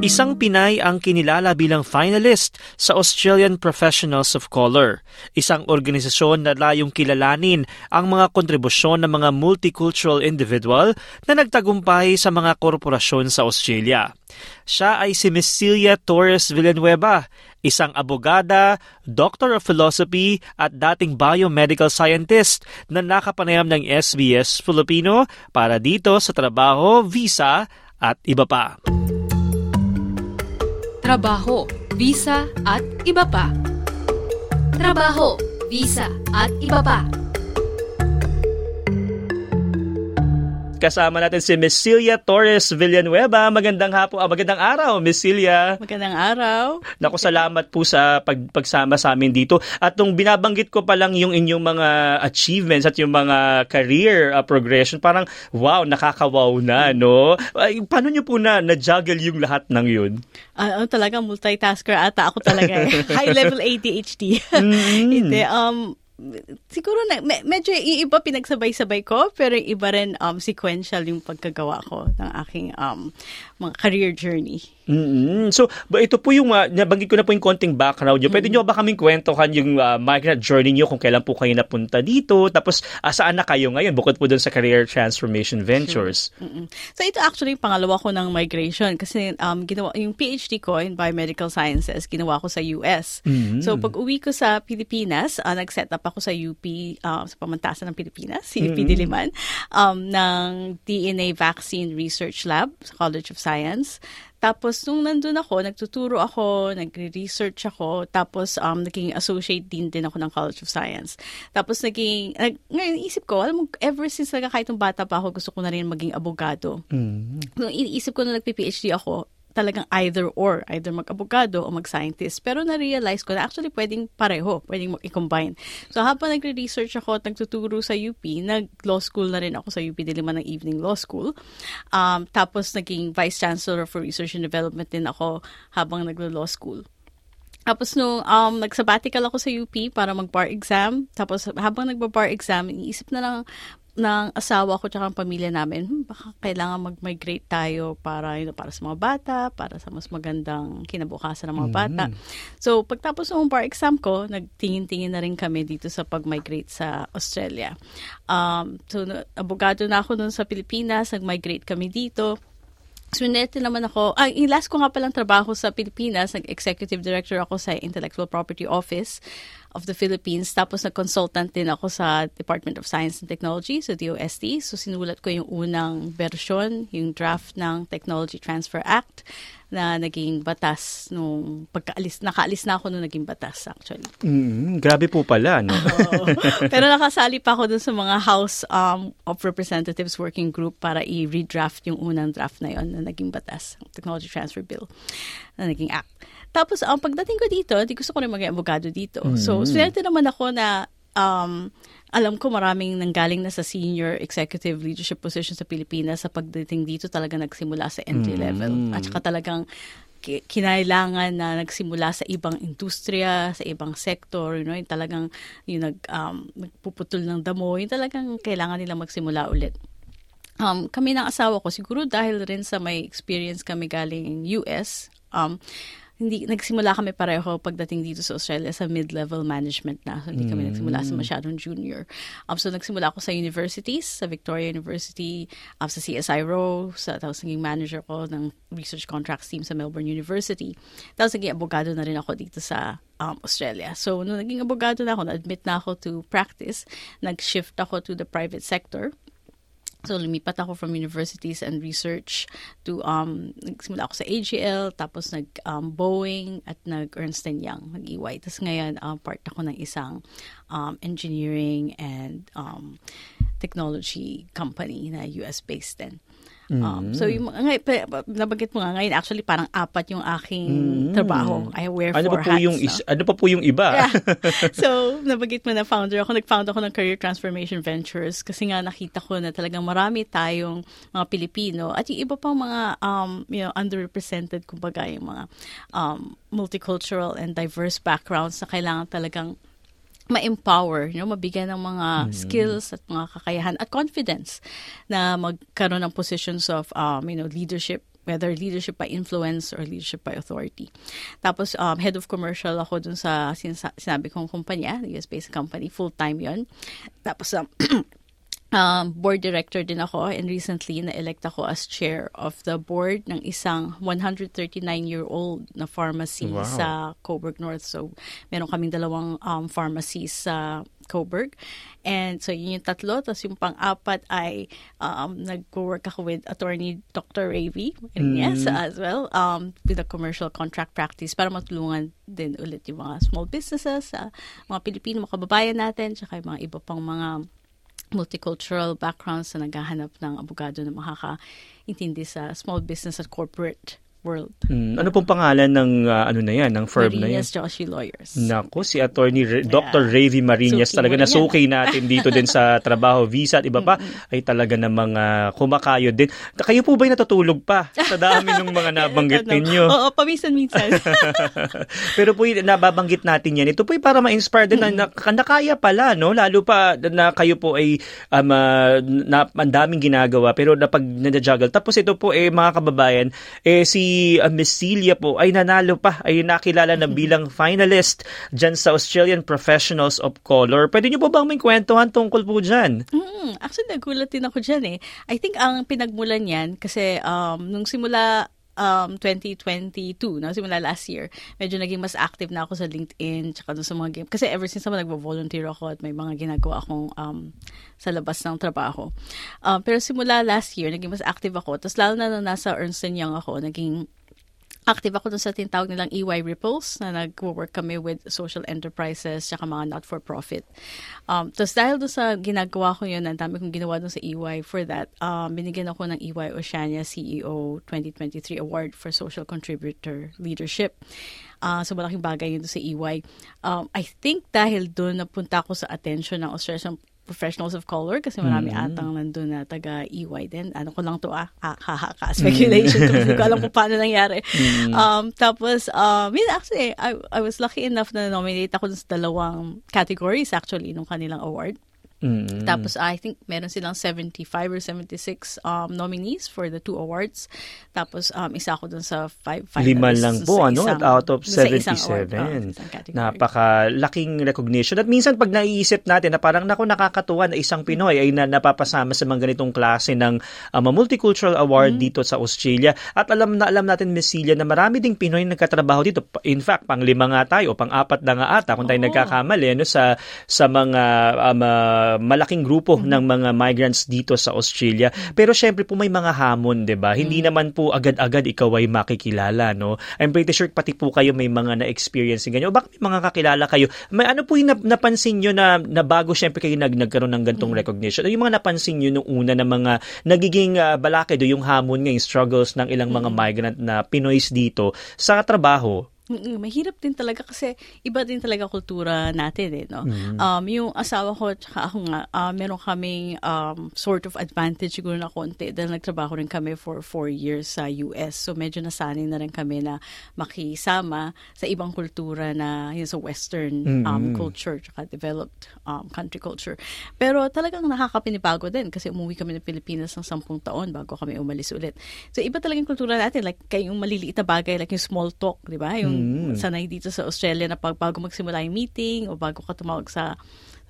Isang Pinay ang kinilala bilang finalist sa Australian Professionals of Color, isang organisasyon na layong kilalanin ang mga kontribusyon ng mga multicultural individual na nagtagumpay sa mga korporasyon sa Australia. Siya ay si Miss Celia Torres Villanueva, isang abogada, Doctor of Philosophy at dating biomedical scientist na nakapanayam ng SBS Filipino para dito sa trabaho, visa at iba pa trabaho, visa at iba pa. Trabaho, visa at iba pa. Kasama natin si Miss Celia Torres Villanueva. Magandang hapon, ah, magandang araw, Miss Celia. Magandang araw. Naku, salamat po sa pag, pagsama sa amin dito. At nung binabanggit ko pa lang yung inyong mga achievements at yung mga career uh, progression, parang wow, nakakawaw na, no? Ay, paano nyo po na na-juggle yung lahat ng yun? Uh, talaga multitasker ata ako talaga. Eh. High level ADHD. Mm-hmm. Hindi, um, siguro na me, medyo iba pinagsabay-sabay ko pero iba rin um sequential yung pagkagawa ko ng aking um mga career journey. Mm-hmm. So, ba ito po yung, uh, nabanggit ko na po yung konting background nyo. Pwede mm-hmm. nyo ba kaming kwentuhan yung uh, migrant journey nyo kung kailan po kayo napunta dito? Tapos, uh, saan na kayo ngayon? Bukod po dun sa Career Transformation Ventures. Sure. Mm-hmm. So, ito actually yung pangalawa ko ng migration kasi um, ginawa, yung PhD ko in Biomedical Sciences, ginawa ko sa US. Mm-hmm. So, pag uwi ko sa Pilipinas, uh, nag-set up ako sa UP, uh, sa pamantasan ng Pilipinas, si UP mm-hmm. Diliman, um, ng DNA Vaccine Research Lab sa College of Science. Tapos, nung nandun ako, nagtuturo ako, nagre-research ako, tapos um, naging associate dean din ako ng College of Science. Tapos, naging, nag, ngayon, isip ko, alam mo, ever since nung bata pa ako, gusto ko na rin maging abogado. Mm-hmm. Nung iniisip ko na nagpi-PhD ako, talagang either or, either mag-abogado o mag-scientist. Pero na-realize ko na actually pwedeng pareho, pwedeng i-combine. So habang nagre-research ako at nagtuturo sa UP, nag-law school na rin ako sa UP Diliman ng Evening Law School. Um, tapos naging Vice Chancellor for Research and Development din ako habang naglo-law school. Tapos nung um, nag-sabbatical ako sa UP para mag-bar exam, tapos habang nagba-bar exam, iniisip na lang ng asawa ko tsaka ang pamilya namin, hmm, baka kailangan mag-migrate tayo para you know, para sa mga bata, para sa mas magandang kinabukasan ng mga bata. Mm-hmm. So, pagtapos ng bar exam ko, nagtingin-tingin na rin kami dito sa pag-migrate sa Australia. Um, so, abogado na ako noon sa Pilipinas, nag-migrate kami dito. Swinete naman ako, ah, yung last ko nga palang trabaho sa Pilipinas, nag-executive director ako sa Intellectual Property Office of the Philippines. Tapos nag-consultant din ako sa Department of Science and Technology, so DOST. So sinulat ko yung unang version, yung draft ng Technology Transfer Act na naging batas nung pagkaalis, nakaalis na ako nung naging batas actually. Mm, grabe po pala, no? Pero nakasali pa ako dun sa mga House um, of Representatives Working Group para i-redraft yung unang draft na yon na naging batas, Technology Transfer Bill na naging act. Tapos, ang um, pagdating ko dito, di gusto ko rin maging abogado dito. Mm-hmm. So, swerte naman ako na um, alam ko maraming nanggaling na sa senior executive leadership position sa Pilipinas sa pagdating dito talaga nagsimula sa entry mm-hmm. level. At saka talagang kinailangan na nagsimula sa ibang industriya, sa ibang sector, you know, yung talagang yung nag, um, nagpuputol ng damo, yung talagang kailangan nila magsimula ulit. Um, kami ng asawa ko, siguro dahil rin sa may experience kami galing US, um, hindi nagsimula kami pareho pagdating dito sa Australia sa mid-level management na. So, hindi kami mm. nagsimula sa masyadong junior. Um, so, nagsimula ako sa universities, sa Victoria University, um, sa CSIRO, sa, tapos naging manager ko ng research contracts team sa Melbourne University. Tapos naging abogado na rin ako dito sa um, Australia. So, nung naging abogado na ako, na-admit na ako to practice, nag-shift ako to the private sector. So, lumipat ako from universities and research to, um, nagsimula ako sa AGL, tapos nag um, Boeing at nag Ernst Young, nag EY. Tapos ngayon, um, part ako ng isang um, engineering and um, technology company na US-based din. Um, so, yung mga, nabanggit mo nga ngayon, actually parang apat yung aking mm. trabaho. I wear ano four pa po hats. Yung is, ano pa po yung iba? Yeah. so, nabanggit mo na founder ako. Nag-found ako ng Career Transformation Ventures kasi nga nakita ko na talagang marami tayong mga Pilipino at yung iba pang mga um, you know, underrepresented, kumbaga, yung mga um, multicultural and diverse backgrounds na kailangan talagang ma-empower, you know, mabigyan ng mga skills at mga kakayahan at confidence na magkaroon ng positions of um, you know, leadership whether leadership by influence or leadership by authority. Tapos, um, head of commercial ako dun sa sinabi kong kumpanya, US-based company, full-time yon Tapos, um, um, board director din ako and recently na-elect ako as chair of the board ng isang 139-year-old na pharmacy Wow. sa Coburg North. So, meron kaming dalawang um, pharmacies sa Coburg. And so, yun yung tatlo. Tapos yung pang-apat ay um, nag-work ako with attorney Dr. Ravi. And yes, as well, um, with a commercial contract practice para matulungan din ulit yung mga small businesses, uh, mga Pilipino, mga kababayan natin, tsaka yung mga iba pang mga multicultural backgrounds na naghahanap ng abogado na makakaintindi sa small business at corporate world. Mm, ano pong pangalan ng ah, ano na yan, ng firm na yan? Marinas Joshi Lawyers. Nako, si Attorney Re- Dr. Ravi Marinas Suki talaga rin yan, nasukay natin dito din sa trabaho, visa at iba pa ay talaga namang uh, kumakayod din. Kayo po ba'y natutulog pa sa dami ng mga nabanggit ninyo? Oo, paminsan-minsan. Pero po nababanggit natin yan. Ito po para ma-inspire din na, na, na kaya pala, no? Lalo pa na kayo po ay um, ah, na, ang daming ginagawa pero napag nadajuggle. Tapos ito po eh mga kababayan, eh si uh, Miss Celia po ay nanalo pa, ay nakilala na bilang finalist dyan sa Australian Professionals of Color. Pwede nyo po bang may kwentuhan tungkol po dyan? Hmm, actually, nagulat din ako dyan eh. I think ang pinagmulan yan, kasi um, nung simula um, 2022, no, simula last year, medyo naging mas active na ako sa LinkedIn, tsaka sa mga game. Kasi ever since naman nagvo-volunteer ako at may mga ginagawa akong um, sa labas ng trabaho. Um, pero simula last year, naging mas active ako. Tapos lalo na nung nasa Ernst Young ako, naging active ako dun sa tinatawag nilang EY Ripples na nag-work kami with social enterprises tsaka mga not-for-profit. Um, Tapos dahil dun sa ginagawa ko yun, ang dami kong ginawa dun sa EY for that, um, binigyan ako ng EY Oceania CEO 2023 Award for Social Contributor Leadership. Uh, so malaking bagay yun sa EY. Um, I think dahil dun napunta ako sa attention ng Australian professionals of color kasi marami atang nandun na taga EY din. Ano ko lang to ah, ha, ha, ha, ka, speculation ko. Hindi ko alam kung paano nangyari. Um, tapos, um, yun, actually, I, I was lucky enough na nominate ako sa dalawang categories actually nung kanilang award. Mm. Tapos I think meron silang 75 or 76 um, nominees for the two awards. Tapos um, isa ako dun sa five finalists. Lima lang po, ano? isang- At out of sa isang 77. award, oh. Napakalaking recognition. At minsan pag naiisip natin na parang naku nakakatuwa na isang Pinoy ay na, napapasama sa mga ganitong klase ng um, multicultural award Mm-hmm. dito sa Australia. At alam na alam natin, Miss Celia, na marami ding Pinoy na nagkatrabaho dito. In fact, pang lima nga tayo pang apat na nga ata kung tayo Oo. nagkakamali ano, sa, sa mga um, malaking grupo Mm-hmm. ng mga migrants dito sa Australia. Pero syempre po may mga hamon, 'di ba? Mm-hmm. Hindi naman po agad-agad ikaw ay makikilala, no? I'm pretty sure pati po kayo may mga na-experience ganyan. O baka may mga kakilala kayo. May ano po yung nap- napansin nyo na, na bago syempre kayo nag, nagkaroon ng gantong recognition? Ano yung mga napansin nyo nung una na mga nagiging uh, balakedo, yung hamon ngayon, struggles ng ilang mga migrant na Pinoys dito sa trabaho? Mm, mahirap din talaga kasi iba din talaga kultura natin eh, no? Mm-hmm. Um, yung asawa ko tsaka ako nga, uh, meron kaming um, sort of advantage siguro na konti dahil nagtrabaho rin kami for four years sa US. So medyo nasanay na rin kami na makisama sa ibang kultura na yun sa western um, culture tsaka developed um, country culture. Pero talagang nakakapinibago din kasi umuwi kami ng Pilipinas ng sampung taon bago kami umalis ulit. So iba talagang kultura natin like kayong maliliit na bagay like yung small talk, di ba? Yung sanay dito sa Australia na pag bago magsimula yung meeting o bago ka tumawag sa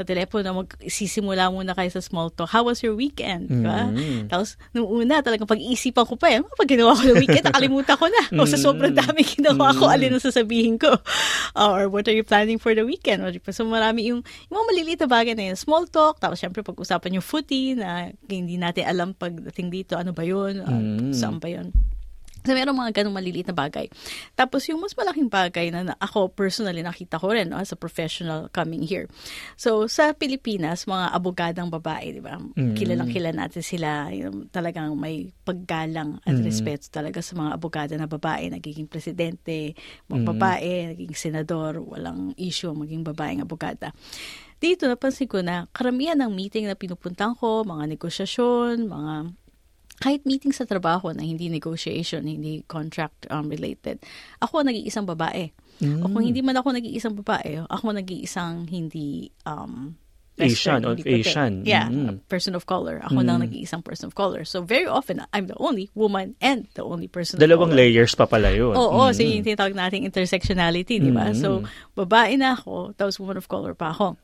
sa telepono, magsisimula muna kayo sa small talk. How was your weekend? Di ba? Tapos, nung una, talagang pag-iisipan ko pa, eh, "Ah, pag ginawa ko ng weekend, nakalimutan ko na. O sa sobrang dami ginawa ko, alin ang sasabihin ko. or what are you planning for the weekend? So, marami yung, yung mga maliliit na bagay na yun. Small talk, tapos syempre pag-usapan yung footy na hindi natin alam pagdating dito, ano ba yun? Uh, Saan ba yun? So, meron mga ganong maliliit na bagay. Tapos, yung mas malaking bagay na, na ako personally nakita ko rin no, as a professional coming here. So, sa Pilipinas, mga abogadang babae, di ba? Kilalang kilala natin sila. Yung, talagang may paggalang at respeto talaga sa mga abogada na babae. Nagiging presidente, mga babae, naging senador, walang issue maging babaeng abogada. Dito, napansin ko na karamihan ng meeting na pinupuntahan ko, mga negosasyon, mga kahit meeting sa trabaho na hindi negotiation, hindi contract um, related, ako nag-iisang babae. Mm. O kung hindi man ako nag-iisang babae, ako nag-iisang hindi um, Asian or Asian. Yeah, mm. person of color. Ako mm. lang nag-iisang person of color. So very often, I'm the only woman and the only person Dalawang layers pa pala yun. Oo, mm. so yung tinatawag nating intersectionality, di ba? Mm. So, babae na ako, tapos woman of color pa ako.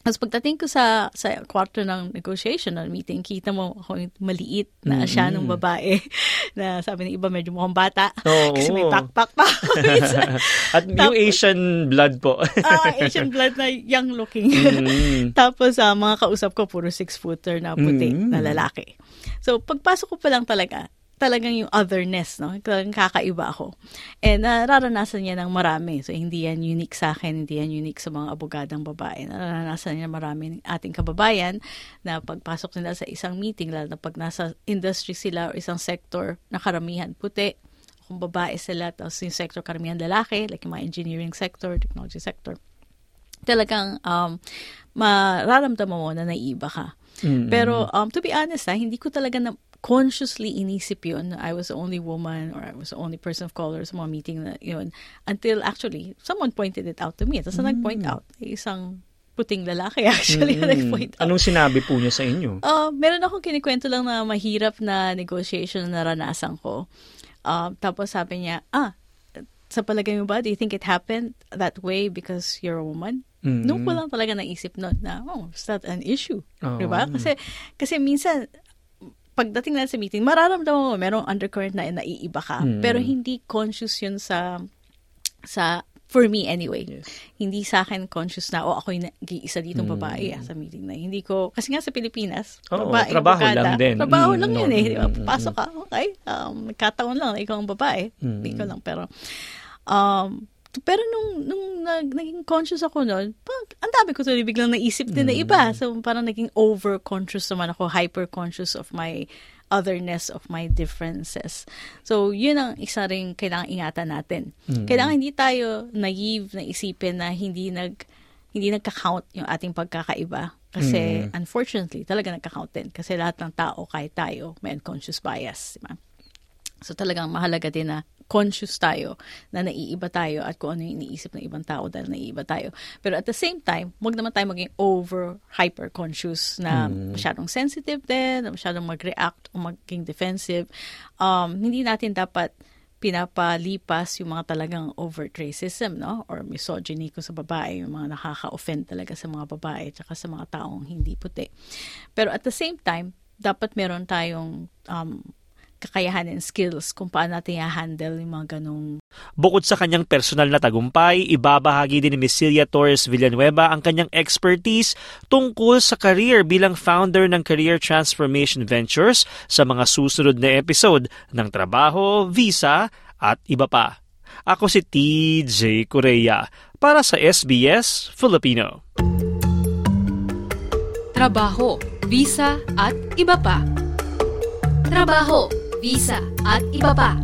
Tapos pagdating ko sa sa kwarto ng negotiation or meeting, kita mo ako maliit na mm-hmm. siya nung babae na sabi ng iba medyo mukhang bata Oo. kasi may backpack pa. At Tapos, yung Asian blood po. ah, Asian blood na young looking. Mm-hmm. Tapos uh, mga kausap ko puro six-footer na puti mm-hmm. na lalaki. So pagpasok ko pa lang talaga, talagang yung otherness, no? Talagang kakaiba ako. And nararanasan niya ng marami. So, hindi yan unique sa akin, hindi yan unique sa mga abogadang babae. Nararanasan niya marami ng ating kababayan na pagpasok nila sa isang meeting, lalo na pag nasa industry sila o isang sector na karamihan puti, kung babae sila, tapos yung sector karamihan lalaki, like yung mga engineering sector, technology sector, talagang um, mararamdaman mo na naiiba ka. Mm-hmm. Pero um, to be honest, ha, hindi ko talaga na consciously inisip yun I was the only woman or I was the only person of color sa mga meeting na yun until actually someone pointed it out to me. Tapos mm. nag-point out, isang puting lalaki actually mm-hmm. nag-point out. Anong sinabi po niya sa inyo? Uh, meron akong kinikwento lang na mahirap na negotiation na naranasan ko. Uh, tapos sabi niya, ah, sa palagay mo ba, do you think it happened that way because you're a woman? Mm-hmm. Noon ko lang talaga naisip noon na, oh, is that an issue? Oh. Diba? Kasi, kasi minsan, pagdating na sa meeting, mararamdaman mo merong undercurrent na naiiba ka. Mm. Pero hindi conscious yun sa sa for me anyway. Yes. Hindi sa akin conscious na, oh, ako yung isa ditong mm. babae ah, sa meeting na. Hindi ko, kasi nga sa Pilipinas, Oo, babae, trabaho bukada, lang din. Trabaho mm, lang no, yun eh. Diba? Pasok ka, okay, um, nagkataon lang na ikaw ang babae. Mm. Ikaw lang, pero, um, pero nung, nung nag, naging conscious ako noon, ang dami ko tuloy biglang naisip din mm. na iba. So, parang naging over-conscious naman ako, hyper-conscious of my otherness, of my differences. So, yun ang isa rin kailangan ingatan natin. Mm. Kailangan hindi tayo naive na isipin na hindi nag hindi nagka-count yung ating pagkakaiba. Kasi, mm. unfortunately, talaga nagka-count din. Kasi lahat ng tao, kahit tayo, may unconscious bias. Diba? So, talagang mahalaga din na conscious tayo na naiiba tayo at kung ano yung iniisip ng ibang tao dahil naiiba tayo. Pero at the same time, wag naman tayo maging over hyper conscious na mm. masyadong sensitive din, na masyadong mag-react o maging defensive. Um, hindi natin dapat pinapalipas yung mga talagang overt racism, no? Or misogyny ko sa babae, yung mga nakaka-offend talaga sa mga babae at sa mga taong hindi puti. Pero at the same time, dapat meron tayong um, kakayahan and skills kung paano natin i-handle yung mga ganong... Bukod sa kanyang personal na tagumpay, ibabahagi din ni Miss Celia Torres Villanueva ang kanyang expertise tungkol sa career bilang founder ng Career Transformation Ventures sa mga susunod na episode ng Trabaho, Visa at iba pa. Ako si TJ Korea para sa SBS Filipino. Trabaho, visa at iba pa. Trabaho, visa at iba pa.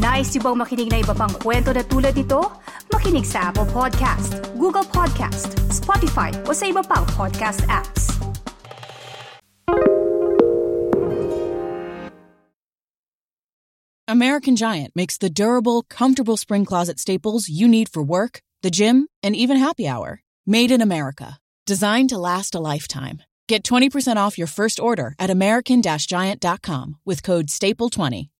Nice yung bang makinig na iba pang kwento na tulad ito? Makinig sa Apple Podcast, Google Podcast, Spotify o sa iba pang podcast apps. American Giant makes the durable, comfortable spring closet staples you need for work, the gym, and even happy hour. Made in America. Designed to last a lifetime. Get 20% off your first order at American Giant.com with code STAPLE20.